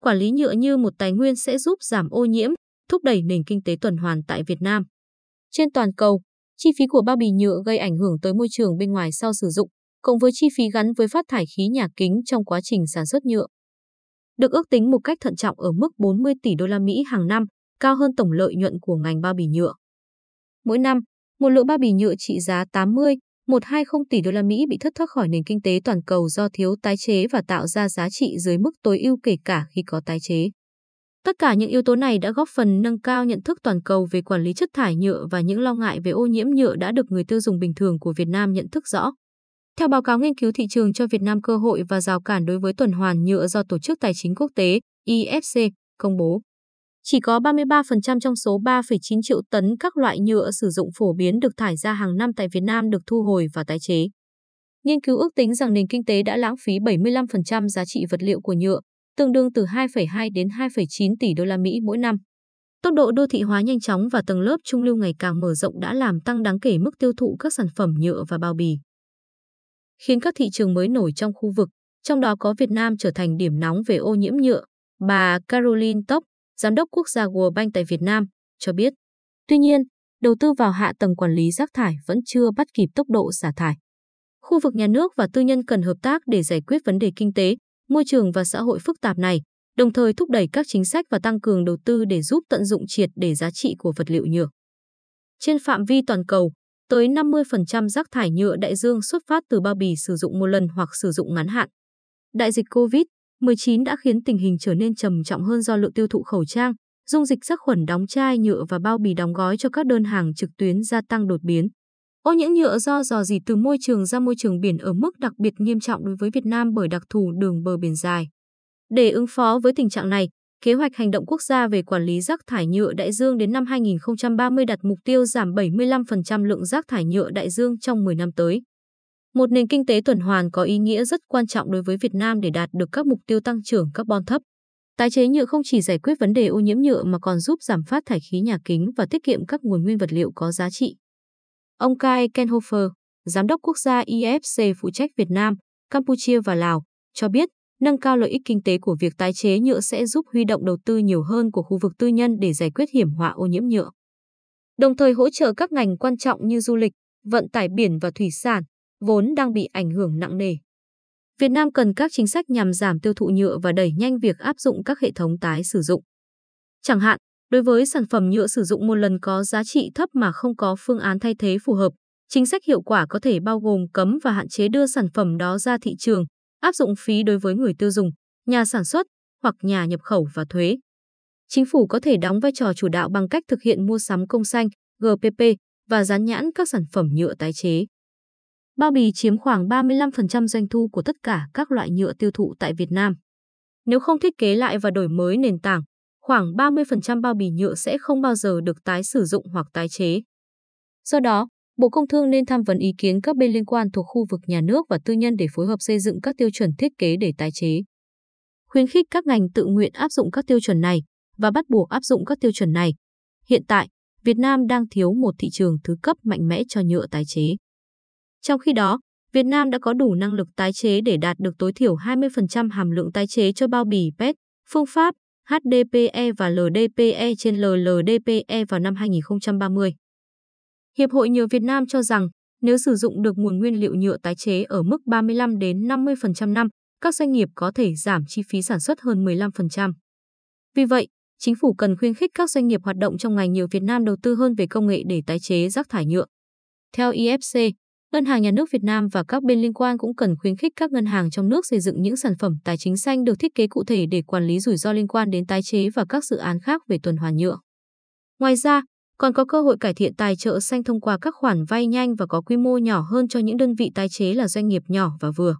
quản lý nhựa như một tài nguyên sẽ giúp giảm ô nhiễm, thúc đẩy nền kinh tế tuần hoàn tại Việt Nam. Trên toàn cầu, chi phí của bao bì nhựa gây ảnh hưởng tới môi trường bên ngoài sau sử dụng, cộng với chi phí gắn với phát thải khí nhà kính trong quá trình sản xuất nhựa. Được ước tính một cách thận trọng ở mức 40 tỷ đô la Mỹ hàng năm, cao hơn tổng lợi nhuận của ngành bao bì nhựa. Mỗi năm, một lượng bao bì nhựa trị giá 80, 120 tỷ đô la Mỹ bị thất thoát khỏi nền kinh tế toàn cầu do thiếu tái chế và tạo ra giá trị dưới mức tối ưu kể cả khi có tái chế. Tất cả những yếu tố này đã góp phần nâng cao nhận thức toàn cầu về quản lý chất thải nhựa và những lo ngại về ô nhiễm nhựa đã được người tiêu dùng bình thường của Việt Nam nhận thức rõ. Theo báo cáo nghiên cứu thị trường cho Việt Nam cơ hội và rào cản đối với tuần hoàn nhựa do Tổ chức Tài chính Quốc tế IFC công bố. Chỉ có 33% trong số 3,9 triệu tấn các loại nhựa sử dụng phổ biến được thải ra hàng năm tại Việt Nam được thu hồi và tái chế. Nghiên cứu ước tính rằng nền kinh tế đã lãng phí 75% giá trị vật liệu của nhựa, tương đương từ 2,2 đến 2,9 tỷ đô la Mỹ mỗi năm. Tốc độ đô thị hóa nhanh chóng và tầng lớp trung lưu ngày càng mở rộng đã làm tăng đáng kể mức tiêu thụ các sản phẩm nhựa và bao bì. Khiến các thị trường mới nổi trong khu vực, trong đó có Việt Nam trở thành điểm nóng về ô nhiễm nhựa, bà Caroline Tóc, Giám đốc quốc gia World Bank tại Việt Nam, cho biết. Tuy nhiên, đầu tư vào hạ tầng quản lý rác thải vẫn chưa bắt kịp tốc độ xả thải. Khu vực nhà nước và tư nhân cần hợp tác để giải quyết vấn đề kinh tế, môi trường và xã hội phức tạp này, đồng thời thúc đẩy các chính sách và tăng cường đầu tư để giúp tận dụng triệt để giá trị của vật liệu nhựa. Trên phạm vi toàn cầu, tới 50% rác thải nhựa đại dương xuất phát từ bao bì sử dụng một lần hoặc sử dụng ngắn hạn. Đại dịch Covid. 19 đã khiến tình hình trở nên trầm trọng hơn do lượng tiêu thụ khẩu trang, dung dịch sát khuẩn đóng chai nhựa và bao bì đóng gói cho các đơn hàng trực tuyến gia tăng đột biến. Ô nhiễm nhựa do dò dỉ từ môi trường ra môi trường biển ở mức đặc biệt nghiêm trọng đối với Việt Nam bởi đặc thù đường bờ biển dài. Để ứng phó với tình trạng này, Kế hoạch hành động quốc gia về quản lý rác thải nhựa đại dương đến năm 2030 đặt mục tiêu giảm 75% lượng rác thải nhựa đại dương trong 10 năm tới. Một nền kinh tế tuần hoàn có ý nghĩa rất quan trọng đối với Việt Nam để đạt được các mục tiêu tăng trưởng carbon thấp. Tái chế nhựa không chỉ giải quyết vấn đề ô nhiễm nhựa mà còn giúp giảm phát thải khí nhà kính và tiết kiệm các nguồn nguyên vật liệu có giá trị. Ông Kai Kenhofer, Giám đốc quốc gia IFC phụ trách Việt Nam, Campuchia và Lào, cho biết nâng cao lợi ích kinh tế của việc tái chế nhựa sẽ giúp huy động đầu tư nhiều hơn của khu vực tư nhân để giải quyết hiểm họa ô nhiễm nhựa. Đồng thời hỗ trợ các ngành quan trọng như du lịch, vận tải biển và thủy sản, vốn đang bị ảnh hưởng nặng nề. Việt Nam cần các chính sách nhằm giảm tiêu thụ nhựa và đẩy nhanh việc áp dụng các hệ thống tái sử dụng. Chẳng hạn, đối với sản phẩm nhựa sử dụng một lần có giá trị thấp mà không có phương án thay thế phù hợp, chính sách hiệu quả có thể bao gồm cấm và hạn chế đưa sản phẩm đó ra thị trường, áp dụng phí đối với người tiêu dùng, nhà sản xuất hoặc nhà nhập khẩu và thuế. Chính phủ có thể đóng vai trò chủ đạo bằng cách thực hiện mua sắm công xanh, GPP và dán nhãn các sản phẩm nhựa tái chế. Bao bì chiếm khoảng 35% doanh thu của tất cả các loại nhựa tiêu thụ tại Việt Nam. Nếu không thiết kế lại và đổi mới nền tảng, khoảng 30% bao bì nhựa sẽ không bao giờ được tái sử dụng hoặc tái chế. Do đó, Bộ Công Thương nên tham vấn ý kiến các bên liên quan thuộc khu vực nhà nước và tư nhân để phối hợp xây dựng các tiêu chuẩn thiết kế để tái chế. Khuyến khích các ngành tự nguyện áp dụng các tiêu chuẩn này và bắt buộc áp dụng các tiêu chuẩn này. Hiện tại, Việt Nam đang thiếu một thị trường thứ cấp mạnh mẽ cho nhựa tái chế. Trong khi đó, Việt Nam đã có đủ năng lực tái chế để đạt được tối thiểu 20% hàm lượng tái chế cho bao bì PET, phương pháp HDPE và LDPE trên LLDPE vào năm 2030. Hiệp hội Nhựa Việt Nam cho rằng, nếu sử dụng được nguồn nguyên liệu nhựa tái chế ở mức 35 đến 50% năm, các doanh nghiệp có thể giảm chi phí sản xuất hơn 15%. Vì vậy, chính phủ cần khuyến khích các doanh nghiệp hoạt động trong ngành nhựa Việt Nam đầu tư hơn về công nghệ để tái chế rác thải nhựa. Theo IFC, Ngân hàng Nhà nước Việt Nam và các bên liên quan cũng cần khuyến khích các ngân hàng trong nước xây dựng những sản phẩm tài chính xanh được thiết kế cụ thể để quản lý rủi ro liên quan đến tái chế và các dự án khác về tuần hoàn nhựa. Ngoài ra, còn có cơ hội cải thiện tài trợ xanh thông qua các khoản vay nhanh và có quy mô nhỏ hơn cho những đơn vị tái chế là doanh nghiệp nhỏ và vừa.